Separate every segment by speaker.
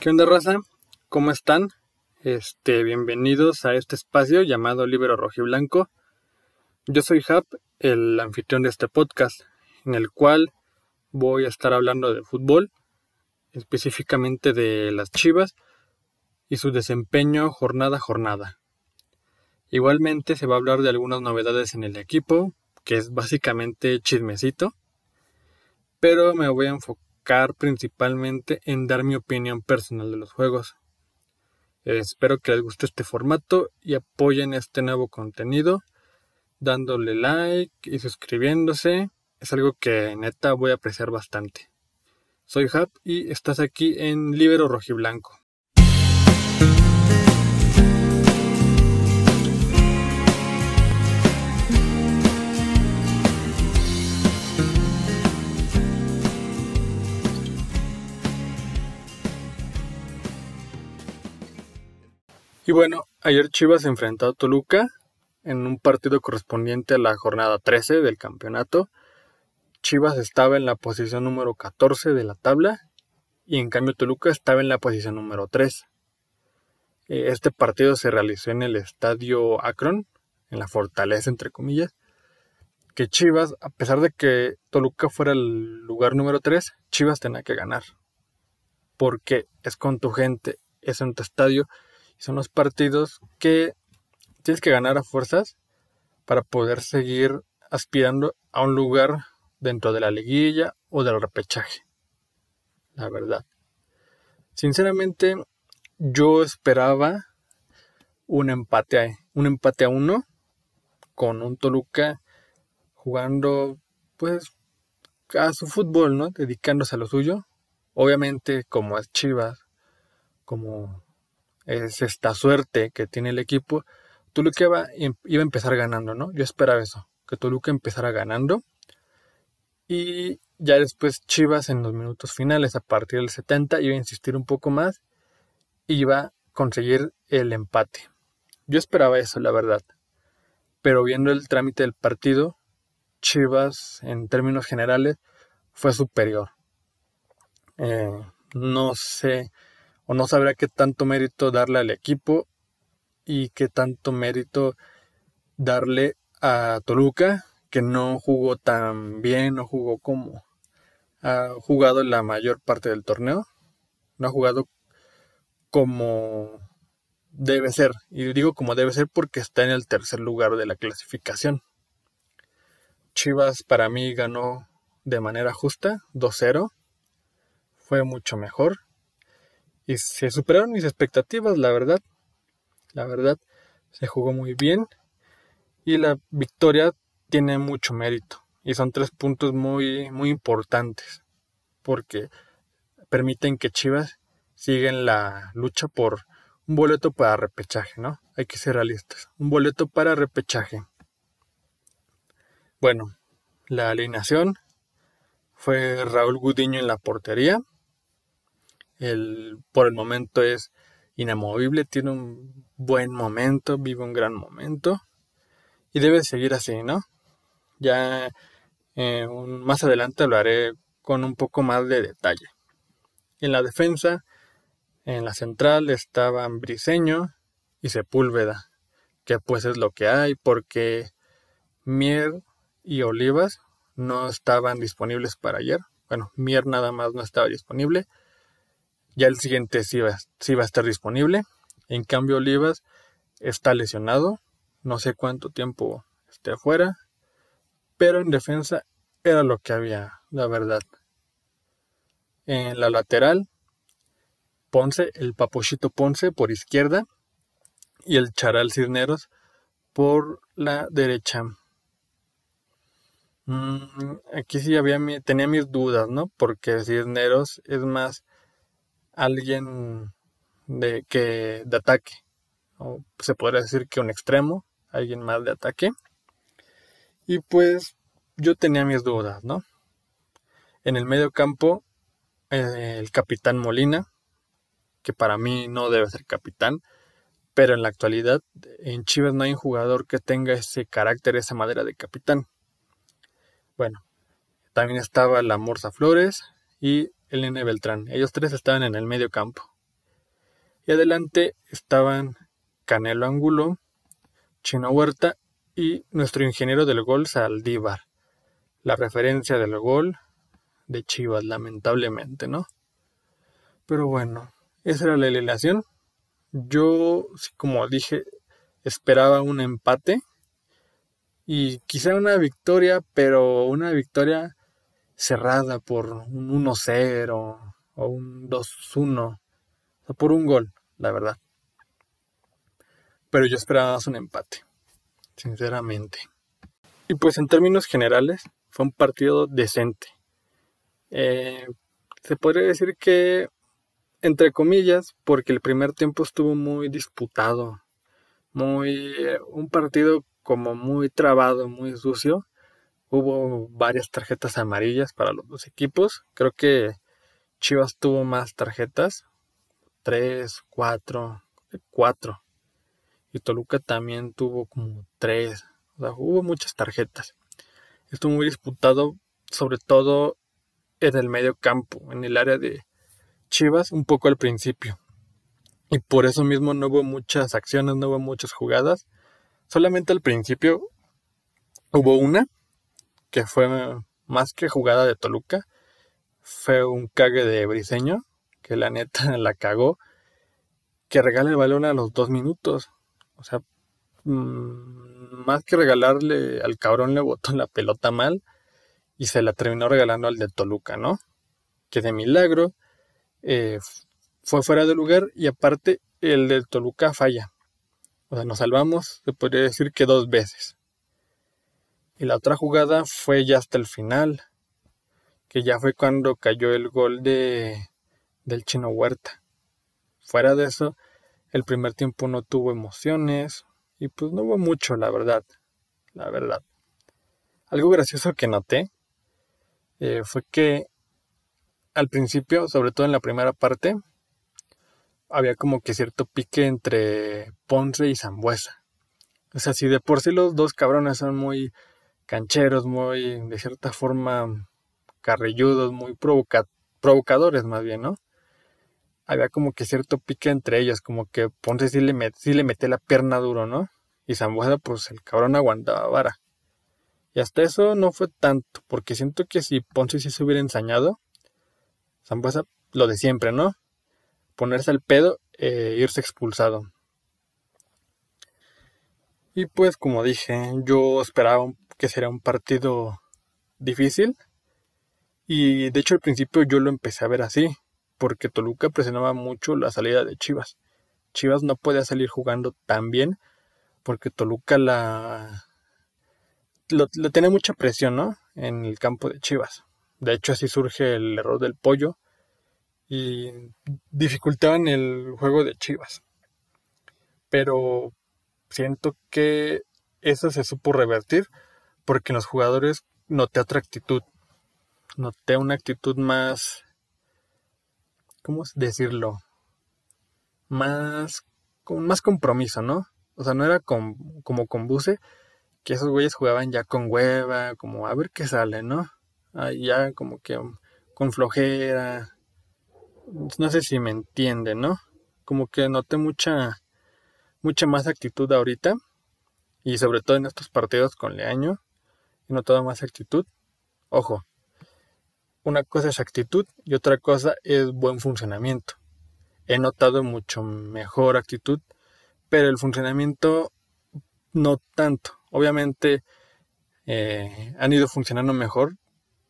Speaker 1: ¿Qué onda, raza? ¿Cómo están? Este, bienvenidos a este espacio llamado Libero Rojiblanco. Yo soy Hap, el anfitrión de este podcast, en el cual voy a estar hablando de fútbol, específicamente de las Chivas y su desempeño jornada a jornada. Igualmente se va a hablar de algunas novedades en el equipo, que es básicamente chismecito, pero me voy a enfocar principalmente en dar mi opinión personal de los juegos. espero que les guste este formato y apoyen este nuevo contenido dándole like y suscribiéndose. Es algo que neta voy a apreciar bastante. Soy Hap y estás aquí en Libero Rojiblanco. Y bueno, ayer Chivas enfrentó a Toluca en un partido correspondiente a la jornada 13 del campeonato. Chivas estaba en la posición número 14 de la tabla y en cambio Toluca estaba en la posición número 3. Eh, este partido se realizó en el estadio Akron, en la fortaleza entre comillas, que Chivas, a pesar de que Toluca fuera el lugar número 3, Chivas tenía que ganar. Porque es con tu gente, es en tu estadio son los partidos que tienes que ganar a fuerzas para poder seguir aspirando a un lugar dentro de la liguilla o del repechaje. La verdad. Sinceramente, yo esperaba un empate a, un empate a uno con un Toluca jugando pues a su fútbol, ¿no? Dedicándose a lo suyo. Obviamente, como es Chivas, como es esta suerte que tiene el equipo, Toluca iba, iba a empezar ganando, ¿no? Yo esperaba eso, que Toluca empezara ganando. Y ya después Chivas en los minutos finales, a partir del 70, iba a insistir un poco más y iba a conseguir el empate. Yo esperaba eso, la verdad. Pero viendo el trámite del partido, Chivas, en términos generales, fue superior. Eh, no sé o no sabría qué tanto mérito darle al equipo y qué tanto mérito darle a Toluca, que no jugó tan bien, no jugó como ha jugado la mayor parte del torneo, no ha jugado como debe ser, y digo como debe ser porque está en el tercer lugar de la clasificación. Chivas para mí ganó de manera justa, 2-0, fue mucho mejor y se superaron mis expectativas, la verdad. La verdad, se jugó muy bien y la victoria tiene mucho mérito. Y son tres puntos muy, muy importantes porque permiten que Chivas siga en la lucha por un boleto para repechaje, ¿no? Hay que ser realistas. Un boleto para repechaje. Bueno, la alineación fue Raúl Gudiño en la portería, por el momento es inamovible, tiene un buen momento, vive un gran momento y debe seguir así, ¿no? Ya eh, más adelante haré con un poco más de detalle. En la defensa, en la central estaban Briseño y Sepúlveda, que pues es lo que hay porque Mier y Olivas no estaban disponibles para ayer. Bueno, Mier nada más no estaba disponible ya el siguiente sí va, a estar disponible. En cambio, Olivas está lesionado. No sé cuánto tiempo esté afuera. Pero en defensa era lo que había, la verdad. En la lateral, Ponce, el Papochito Ponce por izquierda y el Charal Cisneros por la derecha. Mm, aquí sí había, tenía mis dudas, ¿no? Porque Cisneros es más alguien de, que, de ataque. O se podría decir que un extremo, alguien más de ataque. Y pues yo tenía mis dudas, ¿no? En el medio campo, eh, el capitán Molina, que para mí no debe ser capitán, pero en la actualidad en Chivas no hay un jugador que tenga ese carácter, esa madera de capitán. Bueno, también estaba la Morsa Flores y el Beltrán. Ellos tres estaban en el medio campo. Y adelante estaban Canelo Angulo, Chino Huerta y nuestro ingeniero del gol Saldívar. La referencia del gol de Chivas, lamentablemente, ¿no? Pero bueno, esa era la alineación. Yo, como dije, esperaba un empate y quizá una victoria, pero una victoria cerrada por un 1-0 o un 2-1, o por un gol, la verdad. Pero yo esperaba más un empate, sinceramente. Y pues en términos generales, fue un partido decente. Eh, se podría decir que, entre comillas, porque el primer tiempo estuvo muy disputado, muy eh, un partido como muy trabado, muy sucio. Hubo varias tarjetas amarillas para los dos equipos. Creo que Chivas tuvo más tarjetas, tres, cuatro, cuatro. Y Toluca también tuvo como tres. O sea, hubo muchas tarjetas. Estuvo muy disputado, sobre todo en el medio campo, en el área de Chivas, un poco al principio. Y por eso mismo no hubo muchas acciones, no hubo muchas jugadas. Solamente al principio hubo una que fue más que jugada de Toluca. Fue un cague de Briseño, que la neta la cagó, que regala el balón a los dos minutos. O sea, mm, más que regalarle al cabrón le botó la pelota mal y se la terminó regalando al de Toluca, ¿no? Que de milagro eh, fue fuera de lugar y aparte el de Toluca falla. O sea, nos salvamos, se podría decir que dos veces. Y la otra jugada fue ya hasta el final, que ya fue cuando cayó el gol de del Chino Huerta. Fuera de eso, el primer tiempo no tuvo emociones y pues no hubo mucho, la verdad. La verdad. Algo gracioso que noté eh, fue que al principio, sobre todo en la primera parte, había como que cierto pique entre Ponce y Zambuesa. O sea, si de por sí los dos cabrones son muy cancheros, muy, de cierta forma, carrilludos, muy provocadores más bien, ¿no? Había como que cierto pique entre ellos, como que Ponce sí le, sí le mete la pierna duro, ¿no? Y Zambuesa, pues el cabrón aguantaba vara. Y hasta eso no fue tanto, porque siento que si Ponce sí se hubiera ensañado, Zambuesa lo de siempre, ¿no? Ponerse al pedo e irse expulsado. Y pues como dije, yo esperaba que sería un partido difícil. Y de hecho al principio yo lo empecé a ver así, porque Toluca presionaba mucho la salida de Chivas. Chivas no podía salir jugando tan bien porque Toluca la lo, tiene mucha presión, ¿no? En el campo de Chivas. De hecho, así surge el error del pollo y dificultaban el juego de Chivas. Pero siento que eso se supo revertir porque en los jugadores noté otra actitud. Noté una actitud más. ¿Cómo decirlo? Más. con más compromiso, ¿no? O sea, no era como con Buse, que esos güeyes jugaban ya con hueva, como a ver qué sale, ¿no? Ya como que con flojera. No sé si me entienden, ¿no? Como que noté mucha mucha más actitud ahorita y sobre todo en estos partidos con Leaño he notado más actitud. Ojo, una cosa es actitud y otra cosa es buen funcionamiento. He notado mucho mejor actitud, pero el funcionamiento no tanto. Obviamente eh, han ido funcionando mejor,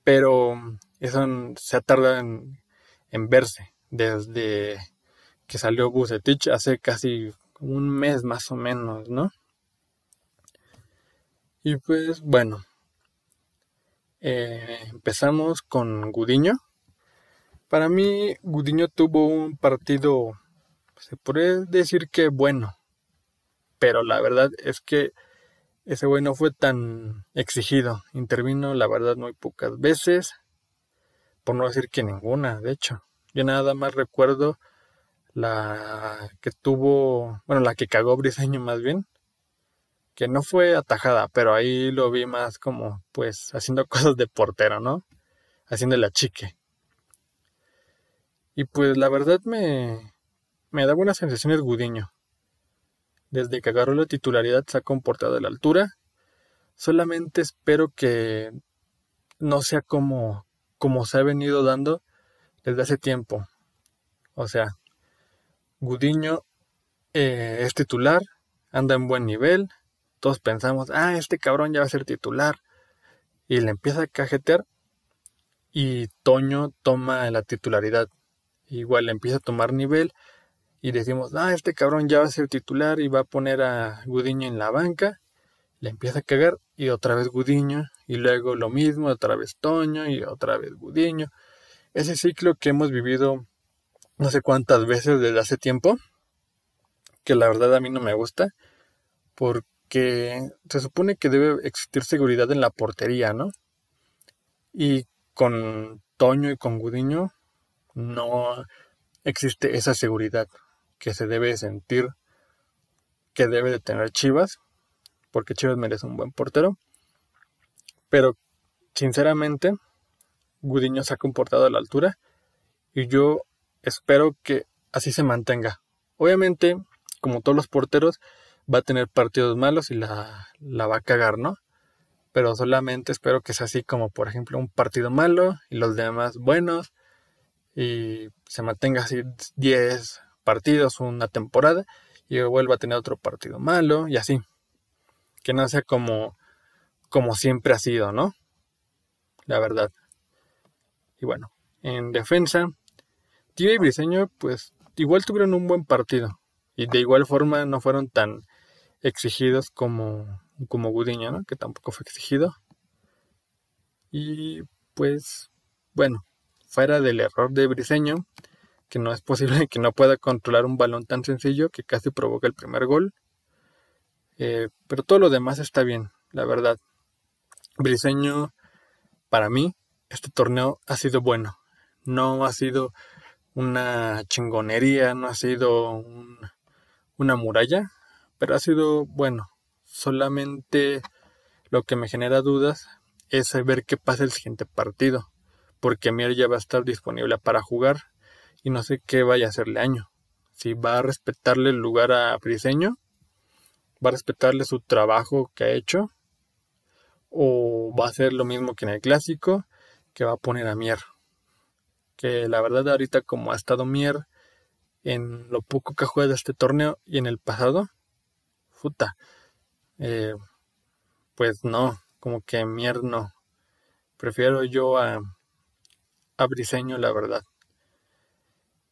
Speaker 1: pero eso se ha tardado en, verse desde que salió Bucetich hace casi un mes más o menos, ¿no? Y pues bueno, eh, empezamos con Gudiño. Para mí, Gudiño tuvo un partido, se puede decir que bueno, pero la verdad es que ese güey no fue tan exigido. Intervino, la verdad, muy pocas veces. Por no decir que ninguna, de hecho. Yo nada más recuerdo la que tuvo, bueno, la que cagó Briseño más bien. Que no fue atajada, pero ahí lo vi más como, pues, haciendo cosas de portero, ¿no? Haciendo la chique. Y pues la verdad me, me da buenas sensaciones Gudiño. Desde que agarró la titularidad se ha comportado a la altura. Solamente espero que no sea como, como se ha venido dando desde hace tiempo. O sea, Gudiño eh, es titular, anda en buen nivel. Todos pensamos, ah, este cabrón ya va a ser titular. Y le empieza a cajetear. Y Toño toma la titularidad. Igual le empieza a tomar nivel. Y decimos, ah, este cabrón ya va a ser titular y va a poner a Gudiño en la banca. Le empieza a cagar y otra vez Gudiño. Y luego lo mismo, otra vez Toño y otra vez Gudiño. Ese ciclo que hemos vivido no sé cuántas veces desde hace tiempo que la verdad a mí no me gusta, porque se supone que debe existir seguridad en la portería, ¿no? Y con Toño y con Gudiño no existe esa seguridad que se debe sentir que debe de tener Chivas, porque Chivas merece un buen portero. Pero sinceramente, Gudiño se ha comportado a la altura y yo espero que así se mantenga. Obviamente, como todos los porteros, va a tener partidos malos y la, la va a cagar, ¿no? Pero solamente espero que sea así como, por ejemplo, un partido malo y los demás buenos y se mantenga así 10 partidos una temporada y vuelva a tener otro partido malo y así. Que no sea como, como siempre ha sido, ¿no? La verdad. Y bueno, en defensa, Tiva y Briseño, pues igual tuvieron un buen partido. Y de igual forma no fueron tan exigidos como, como Gudiño, ¿no? Que tampoco fue exigido. Y pues, bueno, fuera del error de Briseño, que no es posible que no pueda controlar un balón tan sencillo que casi provoca el primer gol. Eh, pero todo lo demás está bien, la verdad. Briseño, para mí, este torneo ha sido bueno. No ha sido una chingonería, no ha sido un una muralla, pero ha sido bueno. Solamente lo que me genera dudas es saber qué pasa el siguiente partido, porque Mier ya va a estar disponible para jugar y no sé qué vaya a hacerle año. Si va a respetarle el lugar a Briseño, va a respetarle su trabajo que ha hecho, o va a hacer lo mismo que en el clásico, que va a poner a Mier. Que la verdad ahorita como ha estado Mier, en lo poco que juega de este torneo y en el pasado, puta, eh, pues no, como que Mier no. Prefiero yo a, a Briseño, la verdad.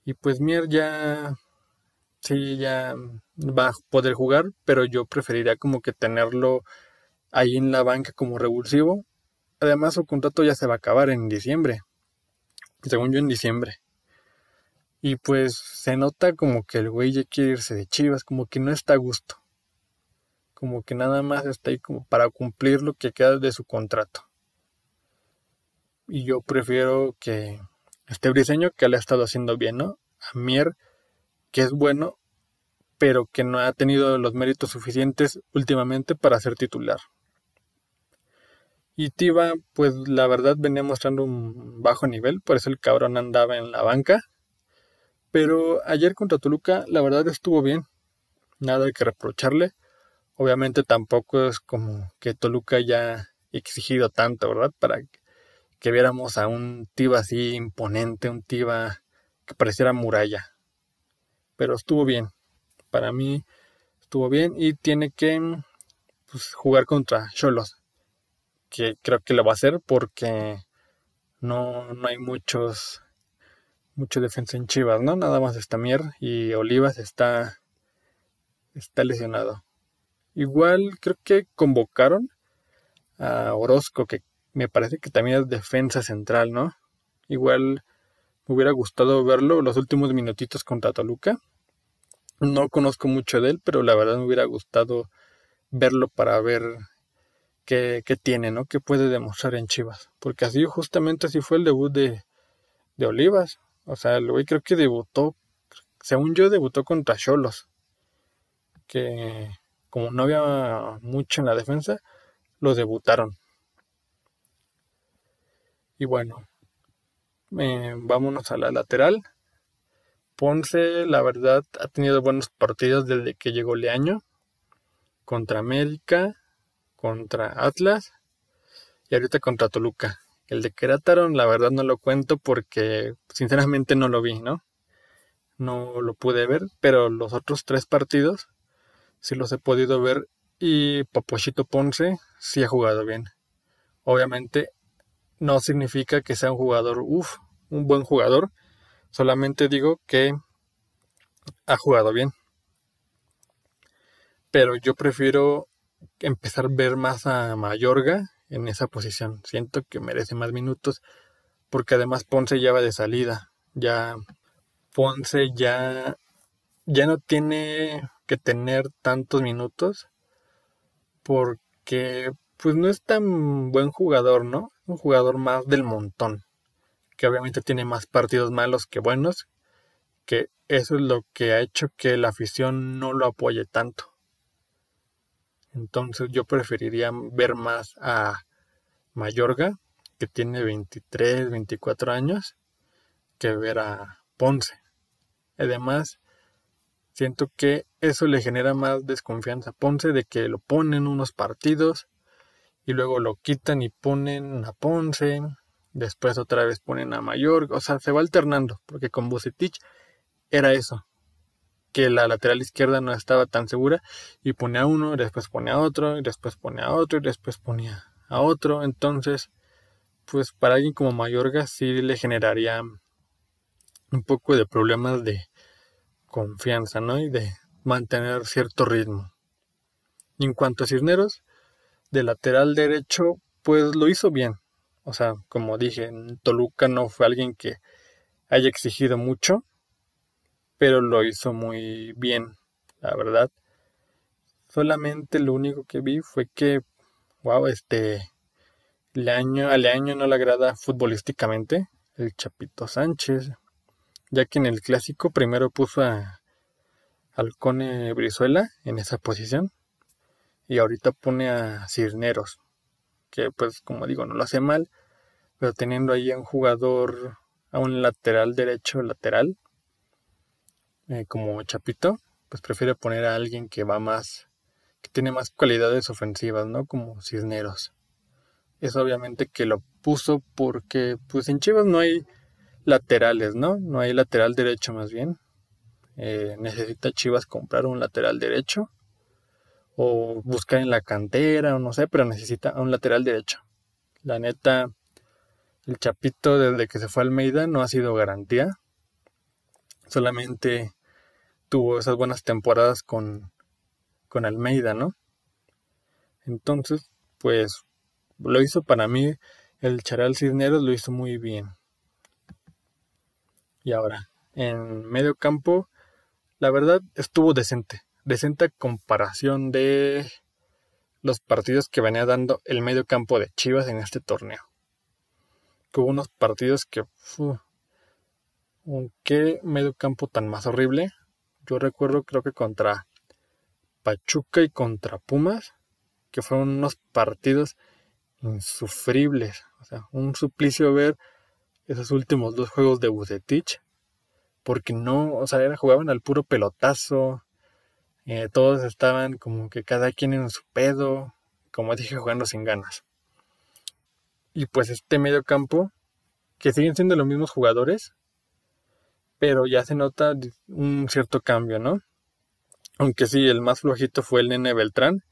Speaker 1: Y pues Mier ya, sí, ya va a poder jugar, pero yo preferiría como que tenerlo ahí en la banca como revulsivo. Además, su contrato ya se va a acabar en diciembre. Según yo, en diciembre. Y pues se nota como que el güey ya quiere irse de Chivas, como que no está a gusto. Como que nada más está ahí como para cumplir lo que queda de su contrato. Y yo prefiero que este briseño que le ha estado haciendo bien, ¿no? A Mier, que es bueno, pero que no ha tenido los méritos suficientes últimamente para ser titular. Y Tiva, pues la verdad venía mostrando un bajo nivel, por eso el cabrón andaba en la banca pero ayer contra Toluca, la verdad estuvo bien. Nada que reprocharle. Obviamente tampoco es como que Toluca haya exigido tanto, ¿verdad? Para que viéramos a un Tiva así imponente, un Tiva que pareciera muralla. Pero estuvo bien. Para mí estuvo bien y tiene que pues, jugar contra Cholos. Que creo que lo va a hacer porque no, no hay muchos mucho defensa en Chivas, ¿no? Nada más está Mier y Olivas está, está lesionado. Igual creo que convocaron a Orozco, que me parece que también es defensa central, ¿no? Igual me hubiera gustado verlo los últimos minutitos contra Toluca. No conozco mucho de él, pero la verdad me hubiera gustado verlo para ver qué, qué tiene, ¿no? ¿Qué puede demostrar en Chivas? Porque así justamente así fue el debut de, de Olivas. O sea, el güey creo que debutó, según yo, debutó contra Cholos. Que como no había mucho en la defensa, lo debutaron. Y bueno, eh, vámonos a la lateral. Ponce, la verdad, ha tenido buenos partidos desde que llegó Leaño. Contra América, contra Atlas y ahorita contra Toluca. El de Querétaro, la verdad no lo cuento porque sinceramente no lo vi, ¿no? No lo pude ver, pero los otros tres partidos sí los he podido ver y Papochito Ponce sí ha jugado bien. Obviamente no significa que sea un jugador, uff, un buen jugador. Solamente digo que ha jugado bien. Pero yo prefiero empezar a ver más a Mayorga en esa posición. Siento que merece más minutos porque además Ponce ya va de salida. Ya Ponce ya ya no tiene que tener tantos minutos porque pues no es tan buen jugador, ¿no? Un jugador más del montón, que obviamente tiene más partidos malos que buenos, que eso es lo que ha hecho que la afición no lo apoye tanto. Entonces yo preferiría ver más a Mayorga, que tiene 23, 24 años, que ver a Ponce. Además, siento que eso le genera más desconfianza a Ponce de que lo ponen unos partidos y luego lo quitan y ponen a Ponce, después otra vez ponen a Mayorga, o sea, se va alternando, porque con Bucetich era eso, que la lateral izquierda no estaba tan segura y pone a uno, después pone a otro, y después pone a otro, y después ponía a otro. Entonces, pues para alguien como Mayorga sí le generaría un poco de problemas de confianza, ¿no? Y de mantener cierto ritmo. Y en cuanto a Cisneros, de lateral derecho, pues lo hizo bien. O sea, como dije, Toluca no fue alguien que haya exigido mucho, pero lo hizo muy bien, la verdad. Solamente lo único que vi fue que, wow, este, Leaño, a Leaño no le agrada futbolísticamente el Chapito Sánchez, ya que en el clásico primero puso a Alcone Brizuela en esa posición y ahorita pone a Cisneros, que pues como digo no lo hace mal, pero teniendo ahí a un jugador, a un lateral derecho lateral, eh, como Chapito, pues prefiere poner a alguien que va más, que tiene más cualidades ofensivas, ¿no? Como Cisneros. Es obviamente que lo puso porque, pues en Chivas no hay laterales, ¿no? No hay lateral derecho más bien. Eh, necesita Chivas comprar un lateral derecho o buscar en la cantera o no sé, pero necesita un lateral derecho. La neta, el Chapito desde que se fue a Almeida no ha sido garantía. Solamente tuvo esas buenas temporadas con, con Almeida, ¿no? Entonces, pues lo hizo para mí, el Charal Cisneros lo hizo muy bien. Y ahora, en medio campo, la verdad estuvo decente. Decente comparación de los partidos que venía dando el medio campo de Chivas en este torneo. Que hubo unos partidos que... ¿Qué medio campo tan más horrible? Yo recuerdo creo que contra Pachuca y contra Pumas, que fueron unos partidos insufribles. O sea, un suplicio ver esos últimos dos juegos de Bucetich. Porque no, o sea, era, jugaban al puro pelotazo. Eh, todos estaban como que cada quien en su pedo. Como dije, jugando sin ganas. Y pues este medio campo, que siguen siendo los mismos jugadores, pero ya se nota un cierto cambio, ¿no? Aunque sí, el más flojito fue el nene Beltrán,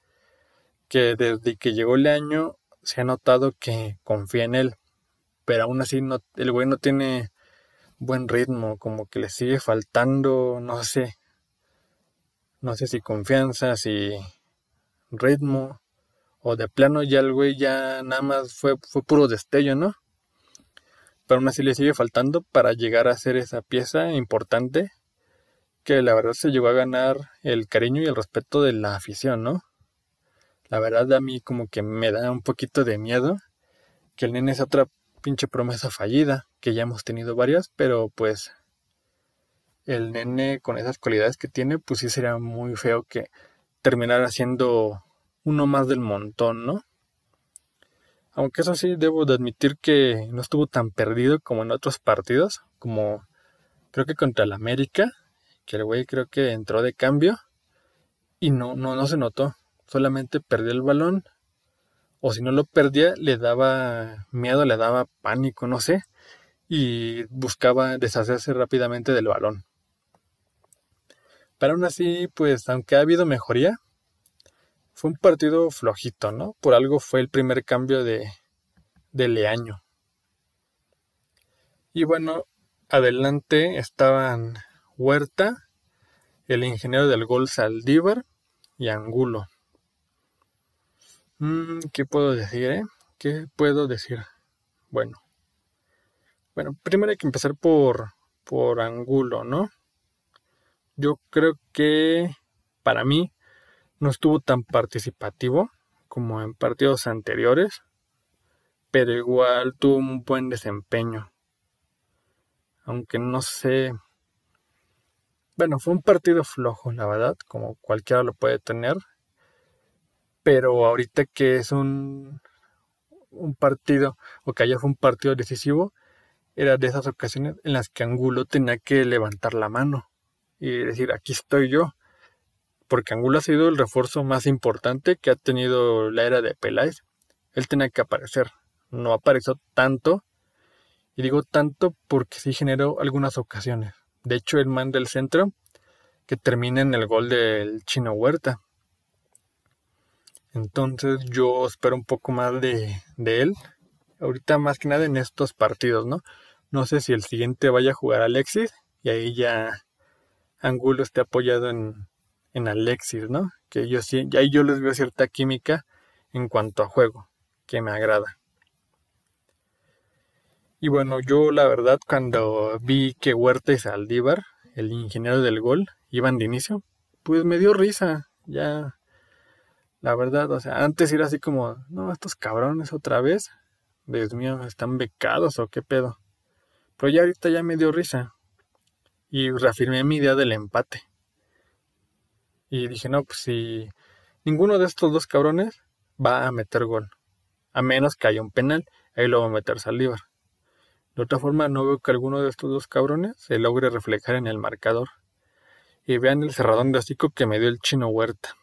Speaker 1: que desde que llegó el año se ha notado que confía en él, pero aún así no, el güey no tiene buen ritmo, como que le sigue faltando, no sé, no sé si confianza, si ritmo, o de plano ya el güey ya nada más fue, fue puro destello, ¿no? pero aún así le sigue faltando para llegar a ser esa pieza importante que la verdad se llegó a ganar el cariño y el respeto de la afición, ¿no? La verdad a mí como que me da un poquito de miedo que el nene es otra pinche promesa fallida, que ya hemos tenido varias, pero pues el nene con esas cualidades que tiene, pues sí sería muy feo que terminara siendo uno más del montón, ¿no? Aunque eso sí, debo de admitir que no estuvo tan perdido como en otros partidos, como creo que contra el América, que el güey creo que entró de cambio y no, no, no se notó. Solamente perdió el balón. O si no lo perdía, le daba miedo, le daba pánico, no sé. Y buscaba deshacerse rápidamente del balón. Pero aún así, pues, aunque ha habido mejoría, fue un partido flojito, ¿no? Por algo fue el primer cambio de, de Leaño. Y bueno, adelante estaban Huerta, el ingeniero del gol Saldívar y Angulo. Mm, ¿Qué puedo decir, eh? ¿Qué puedo decir? Bueno. Bueno, primero hay que empezar por, por Angulo, ¿no? Yo creo que para mí no estuvo tan participativo como en partidos anteriores, pero igual tuvo un buen desempeño. Aunque no sé. Bueno, fue un partido flojo, la verdad, como cualquiera lo puede tener. Pero ahorita que es un, un partido, o que ayer fue un partido decisivo, era de esas ocasiones en las que Angulo tenía que levantar la mano y decir, aquí estoy yo. Porque Angulo ha sido el refuerzo más importante que ha tenido la era de Peláez. Él tenía que aparecer. No apareció tanto. Y digo tanto porque sí generó algunas ocasiones. De hecho, el man del centro que termina en el gol del Chino Huerta. Entonces yo espero un poco más de, de él. Ahorita más que nada en estos partidos, ¿no? No sé si el siguiente vaya a jugar Alexis y ahí ya Angulo esté apoyado en, en Alexis, ¿no? Que yo sí, ahí yo les veo cierta química en cuanto a juego, que me agrada. Y bueno, yo la verdad cuando vi que Huerta y Saldívar, el ingeniero del gol, iban de inicio, pues me dio risa, ya. La verdad, o sea, antes era así como, no, estos cabrones otra vez, Dios mío, ¿están becados o qué pedo? Pero ya ahorita ya me dio risa y reafirmé mi idea del empate. Y dije, no, pues si ninguno de estos dos cabrones va a meter gol, a menos que haya un penal, ahí lo va a meter Saldívar. De otra forma, no veo que alguno de estos dos cabrones se logre reflejar en el marcador. Y vean el cerradón de hocico que me dio el chino Huerta.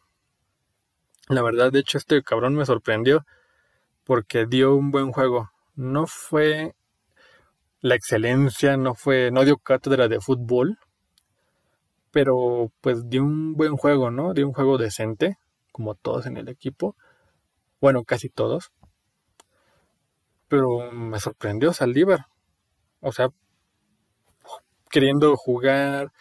Speaker 1: La verdad, de hecho, este cabrón me sorprendió porque dio un buen juego. No fue la excelencia, no fue, no dio cátedra de fútbol, pero pues dio un buen juego, ¿no? Dio un juego decente, como todos en el equipo. Bueno, casi todos. Pero me sorprendió Saldívar. O sea, queriendo jugar,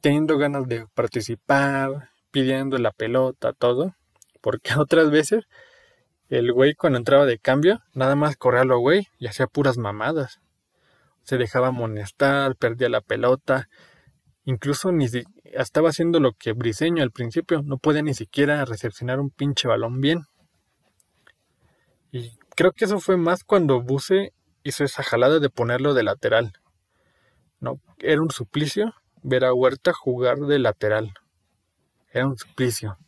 Speaker 1: teniendo ganas de participar, pidiendo la pelota, todo. Porque otras veces el güey cuando entraba de cambio, nada más corría lo güey y hacía puras mamadas se dejaba amonestar, perdía la pelota, incluso ni si, estaba haciendo lo que Briseño al principio, no podía ni siquiera recepcionar un pinche balón bien. Y creo que eso fue más cuando Buse hizo esa jalada de ponerlo de lateral. No, era un suplicio ver a Huerta jugar de lateral. Era un suplicio.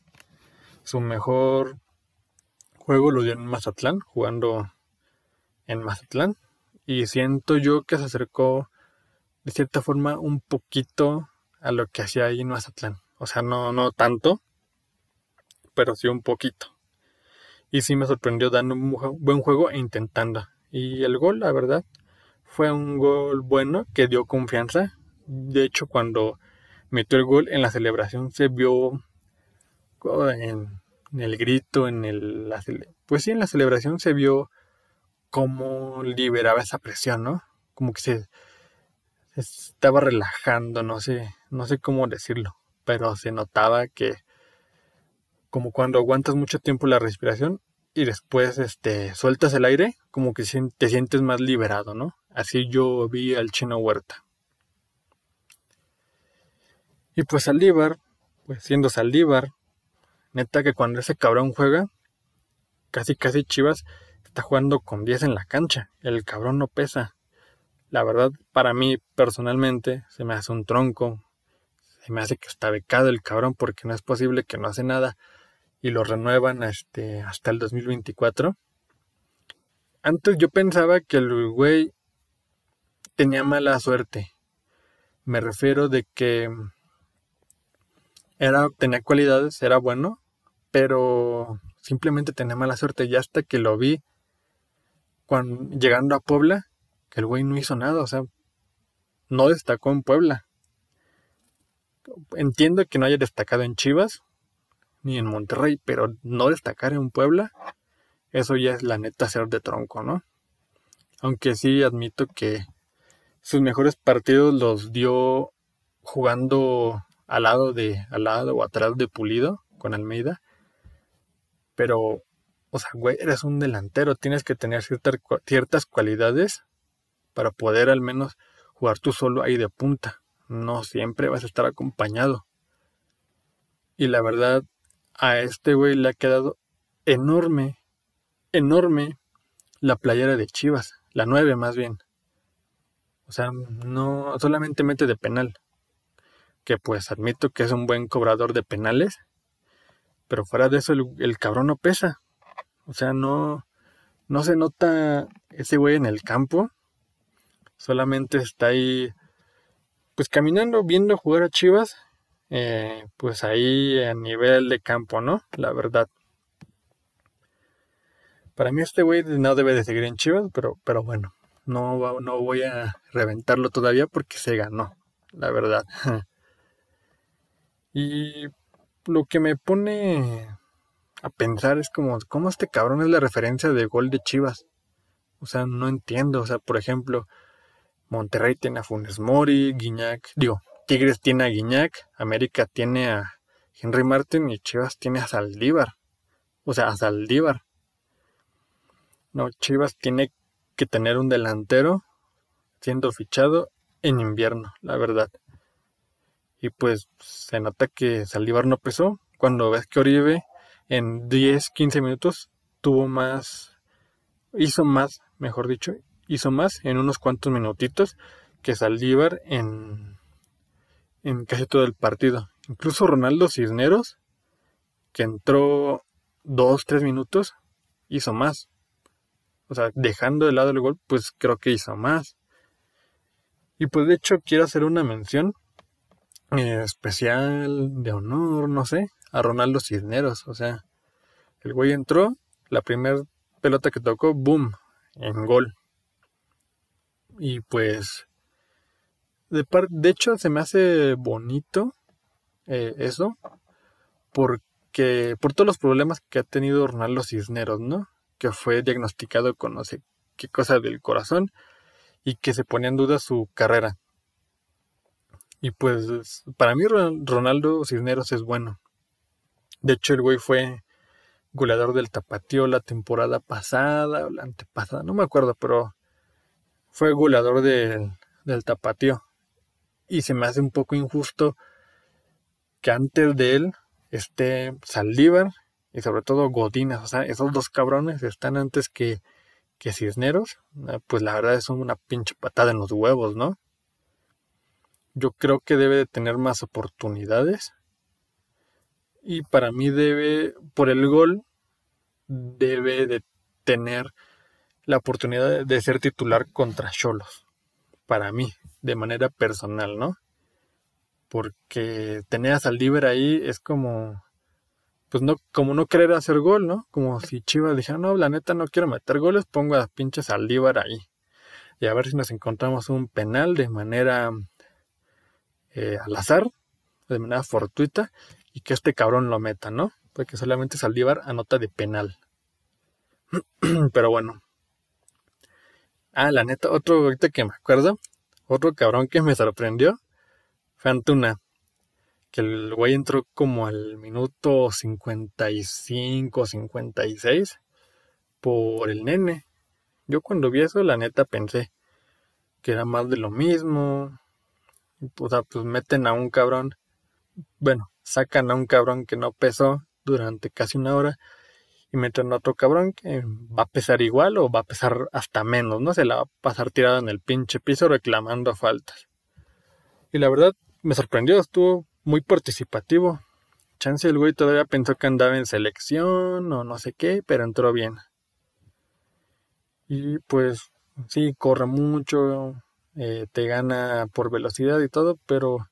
Speaker 1: Su mejor juego lo dio en Mazatlán, jugando en Mazatlán y siento yo que se acercó de cierta forma un poquito a lo que hacía ahí en Mazatlán. O sea, no, no tanto, pero sí un poquito. Y sí me sorprendió dando un buen juego e intentando. Y el gol, la verdad, fue un gol bueno que dio confianza. De hecho, cuando metió el gol en la celebración se vio en, el grito, en el... pues sí, en la celebración se vio cómo liberaba esa presión, ¿no? Como que se, estaba relajando, no sé, no sé cómo decirlo, pero se notaba que como cuando aguantas mucho tiempo la respiración y después este sueltas el aire, como que te sientes más liberado, ¿no? Así yo vi al chino Huerta. Y pues Saldívar, pues siendo Saldívar, neta que cuando ese cabrón juega, casi casi Chivas está jugando con 10 en la cancha. El cabrón no pesa. La verdad, para mí personalmente, se me hace un tronco. Se me hace que está becado el cabrón porque no es posible que no hace nada y lo renuevan este, hasta el 2024. Antes yo pensaba que el güey tenía mala suerte. Me refiero de que era, tenía cualidades, era bueno, pero simplemente tenía mala suerte. Ya hasta que lo vi cuando, llegando a Puebla, que el güey no hizo nada, o sea, no destacó en Puebla. Entiendo que no haya destacado en Chivas ni en Monterrey, pero no destacar en Puebla, eso ya es la neta ser de tronco, ¿no? Aunque sí admito que sus mejores partidos los dio jugando al lado de al lado o atrás de Pulido con Almeida. Pero o sea, güey, eres un delantero, tienes que tener ciertas, ciertas cualidades para poder al menos jugar tú solo ahí de punta. No siempre vas a estar acompañado. Y la verdad, a este güey le ha quedado enorme, enorme la playera de Chivas, la 9 más bien. O sea, no solamente mete de penal, que pues admito que es un buen cobrador de penales, pero fuera de eso el, cabrón no pesa. O sea, no, no se nota ese güey en el campo, solamente está ahí, pues caminando, viendo jugar a Chivas, eh, pues ahí a nivel de campo, ¿no? La verdad. Para mí este güey no debe de seguir en Chivas, pero, pero bueno, no, no voy a reventarlo todavía porque se ganó, la verdad. y lo que me pone a pensar es como, ¿cómo este cabrón es la referencia de gol de Chivas? O sea, no entiendo. O sea, por ejemplo, Monterrey tiene a Funes Mori, Guiñac, digo, Tigres tiene a Guiñac, América tiene a Henry Martin y Chivas tiene a Saldívar. O sea, a Saldívar. No, Chivas tiene que tener un delantero siendo fichado en invierno, la verdad. Y pues se nota que Saldívar no pesó. Cuando ves que Oribe en 10, 15 minutos tuvo más, hizo más, mejor dicho, hizo más en unos cuantos minutitos que Saldívar en, en casi todo el partido. Incluso Ronaldo Cisneros, que entró 2, 3 minutos, hizo más. O sea, dejando de lado el gol, pues creo que hizo más. Y pues de hecho quiero hacer una mención eh, especial de honor, no sé, a Ronaldo Cisneros. O sea, el güey entró, la primera pelota que tocó, boom, en gol. Y pues, de, de hecho se me hace bonito eh, eso, porque por todos los problemas que ha tenido Ronaldo Cisneros, ¿no? que fue diagnosticado con no sé qué cosa del corazón y que se ponía en duda su carrera. Y pues para mí Ronaldo Cisneros es bueno. De hecho el güey fue goleador del Tapatío la temporada pasada o la antepasada, no me acuerdo, pero fue goleador del, del Tapatío. Y se me hace un poco injusto que antes de él esté Saldívar y sobre todo Godinas, o sea, esos dos cabrones están antes que, que Cisneros, ah, pues la verdad es una pinche patada en los huevos, ¿no? Yo creo que debe de tener más oportunidades. Y para mí debe, por el gol, debe de tener la oportunidad de ser titular contra Cholos. Para mí, de manera personal, ¿no? Porque tener a Saldívar ahí es como pues no, como no querer hacer gol, ¿no? Como si Chivas dijera, no, la neta no quiero meter goles, pongo a pinches Saldívar ahí. Y a ver si nos encontramos un penal de manera eh, al azar, de manera fortuita, y que este cabrón lo meta, ¿no? Porque solamente Saldívar anota de penal. Pero bueno. Ah, la neta, otro ahorita que me acuerdo, otro cabrón que me sorprendió fue Antuna que el güey entró como al minuto 55, 56 por el nene. Yo cuando vi eso, la neta pensé que era más de lo mismo. O pues meten a un cabrón, bueno, sacan a un cabrón que no pesó durante casi una hora y meten a otro cabrón que va a pesar igual o va a pesar hasta menos, ¿no? Se la va a pasar tirado en el pinche piso reclamando faltas. Y la verdad, me sorprendió, estuvo muy participativo. Chance el güey todavía pensó que andaba en selección o no sé qué, pero entró bien. Y pues sí, corre mucho, eh, te gana por velocidad y todo, pero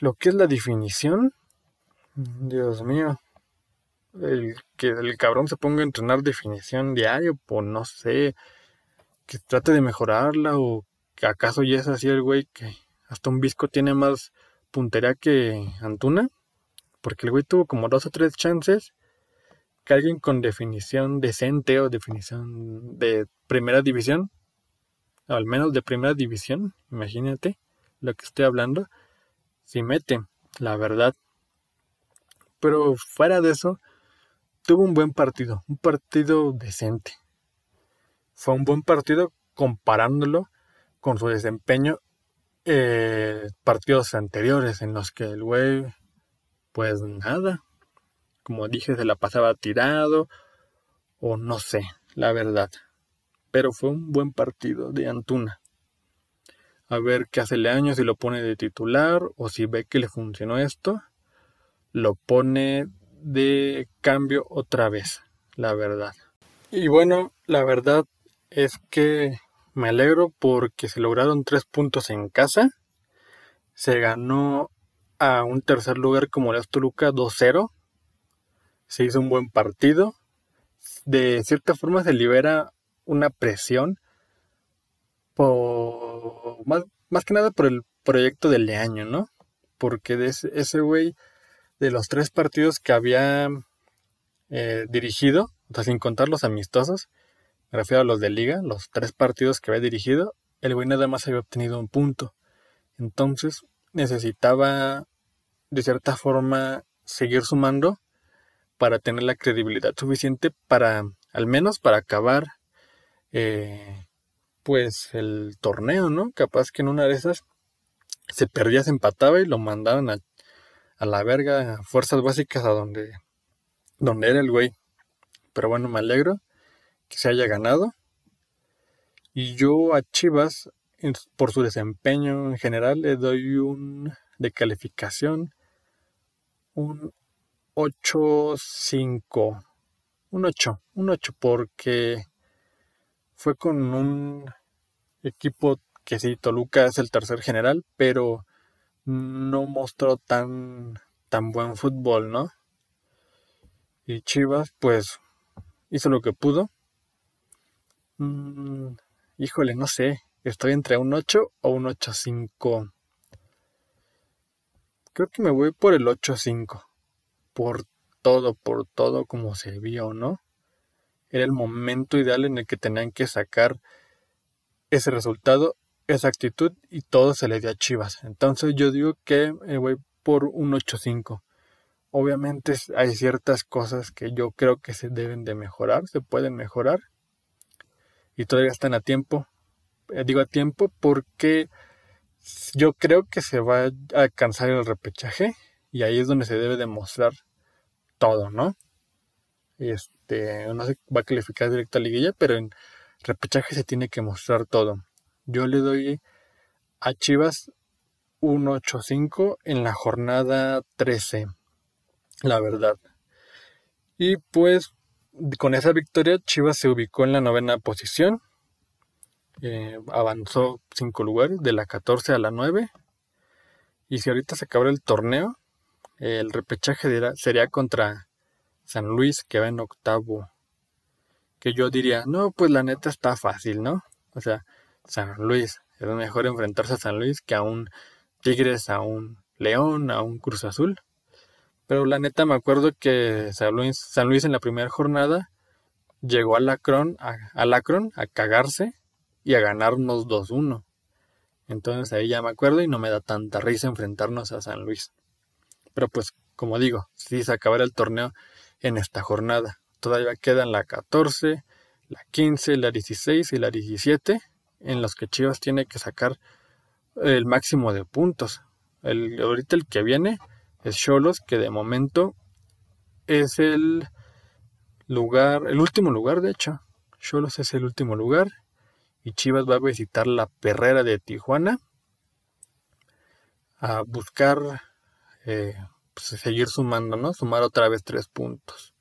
Speaker 1: lo que es la definición, Dios mío, el que el cabrón se ponga a entrenar definición diario, pues no sé, que trate de mejorarla o que acaso ya es así el güey que hasta un visco tiene más puntería que Antuna, porque el güey tuvo como dos o tres chances que alguien con definición decente o definición de primera división, al menos de primera división, imagínate lo que estoy hablando, si mete, la verdad. Pero fuera de eso, tuvo un buen partido, un partido decente. Fue un buen partido comparándolo con su desempeño eh, partidos anteriores en los que el güey, pues nada, como dije, se la pasaba tirado o no sé, la verdad. Pero fue un buen partido de Antuna. A ver qué hace año si lo pone de titular o si ve que le funcionó esto, lo pone de cambio otra vez, la verdad. Y bueno, la verdad es que me alegro porque se lograron tres puntos en casa. Se ganó a un tercer lugar como el Toluca 2-0. Se hizo un buen partido. De cierta forma se libera una presión por más, más que nada por el proyecto del año, ¿no? Porque de ese güey de los tres partidos que había eh, dirigido, o sea, sin contar los amistosos, me refiero a los de liga, los tres partidos que había dirigido, el güey nada más había obtenido un punto. Entonces necesitaba, de cierta forma, seguir sumando para tener la credibilidad suficiente para, al menos para acabar, eh, pues el torneo, ¿no? Capaz que en una de esas se perdía, se empataba y lo mandaban a a la verga, fuerzas básicas a donde, donde era el güey. Pero bueno, me alegro que se haya ganado. Y yo a Chivas, por su desempeño en general, le doy un de calificación un 8-5. Un 8, un 8 porque fue con un equipo que sí, Toluca es el tercer general, pero no mostró tan, tan buen fútbol, ¿no? Y Chivas, pues, hizo lo que pudo. Mm, híjole, no sé. Estoy entre un 8 o un 8-5. Creo que me voy por el 8-5. Por todo, por todo como se vio, ¿no? Era el momento ideal en el que tenían que sacar ese resultado esa actitud y todo se le dio a Chivas. Entonces yo digo que voy por un 8-5. Obviamente hay ciertas cosas que yo creo que se deben de mejorar, se pueden mejorar y todavía están a tiempo. Eh, digo a tiempo porque yo creo que se va a alcanzar el repechaje y ahí es donde se debe demostrar todo, ¿no? Este, no se va a calificar directo a liguilla, pero en repechaje se tiene que mostrar todo. Yo le doy a Chivas un 8-5 en la jornada 13, la verdad. Y pues con esa victoria Chivas se ubicó en la novena posición. Eh, avanzó 5 lugares, de la 14 a la 9. Y si ahorita se acaba el torneo, el repechaje sería contra San Luis, que va en octavo. Que yo diría, no, pues la neta está fácil, ¿no? O sea, San Luis. Es mejor enfrentarse a San Luis que a un Tigres, a un León, a un Cruz Azul. Pero la neta me acuerdo que San Luis, San Luis en la primera jornada llegó a Lacron, a, a cagarse y a ganarnos 2-1. Entonces ahí ya me acuerdo y no me da tanta risa enfrentarnos a San Luis. Pero pues, como digo, si se acabará el torneo en esta jornada. Todavía quedan la 14, la 15, la 16 y la 17 en los que Chivas tiene que sacar el máximo de puntos. El, ahorita el que viene es Cholos, que de momento es el lugar, el último lugar de hecho. Cholos es el último lugar y Chivas va a visitar la perrera de Tijuana a buscar eh, pues, seguir sumando, ¿no? Sumar otra vez tres puntos.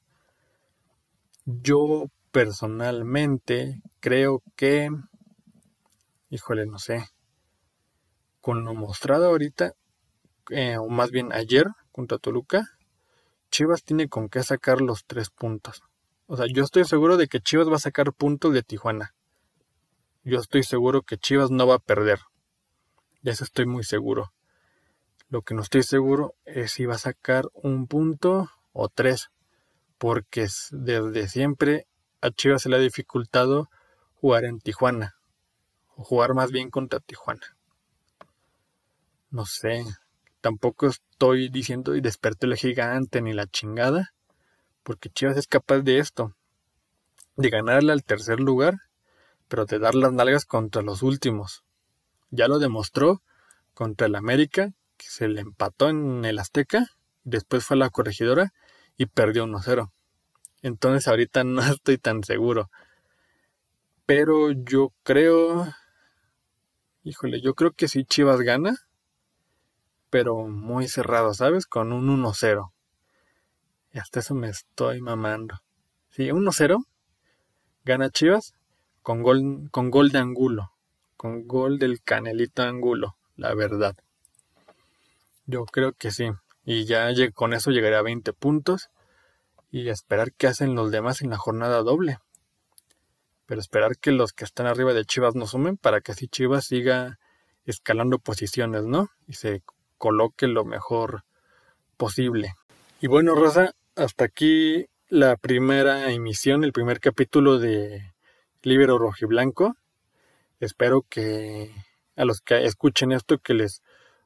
Speaker 1: Yo personalmente creo que híjole, no sé. Con lo mostrado ahorita, eh, o más bien ayer, contra Toluca, Chivas tiene con qué sacar los tres puntos. O sea, yo estoy seguro de que Chivas va a sacar puntos de Tijuana. Yo estoy seguro que Chivas no va a perder. Ya eso estoy muy seguro. Lo que no estoy seguro es si va a sacar un punto o tres. Porque desde siempre a Chivas se le ha dificultado jugar en Tijuana. O jugar más bien contra Tijuana. No sé. Tampoco estoy diciendo y desperté el gigante ni la chingada. Porque Chivas es capaz de esto. De ganarle al tercer lugar. Pero de dar las nalgas contra los últimos. Ya lo demostró contra el América, que se le empató en el Azteca. Después fue a la corregidora y perdió 1-0. Entonces ahorita no estoy tan seguro. Pero yo creo... Híjole, yo creo que sí Chivas gana. Pero muy cerrado, ¿sabes? Con un 1-0. Y hasta eso me estoy mamando. Sí, 1-0. Gana Chivas con gol, con gol de Angulo. Con gol del Canelito Angulo, la verdad. Yo creo que sí. Y ya con eso llegaré a 20 puntos y esperar qué hacen los demás en la jornada doble. Pero esperar que los que están arriba de Chivas no sumen para que así Chivas siga escalando posiciones, ¿no? Y se coloque lo mejor posible. Y bueno, Rosa, hasta aquí la primera emisión, el primer capítulo de Libero Rojiblanco. Espero que a los que escuchen esto que les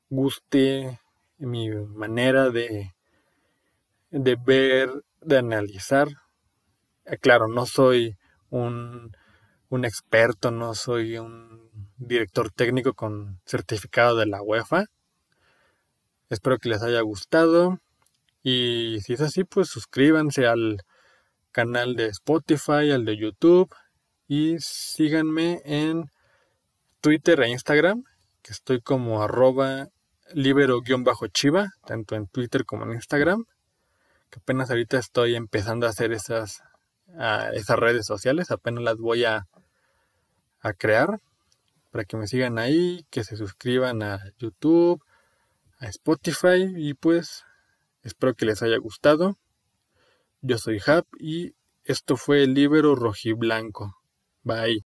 Speaker 1: guste mi manera de, de ver de analizar. Eh, claro, no soy un, un experto, no soy un director técnico con certificado de la UEFA. Espero que les haya gustado. Y si es así, pues suscríbanse al canal de Spotify, al de YouTube. Y síganme en Twitter e Instagram, que estoy como arroba libero-chiva, tanto en Twitter como en Instagram que apenas ahorita estoy empezando a hacer esas, esas redes sociales, apenas las voy a, a crear para que me sigan ahí, que se suscriban a YouTube, a Spotify y pues espero que les haya gustado. Yo soy Hap y esto fue el Libero Rojiblanco. Bye.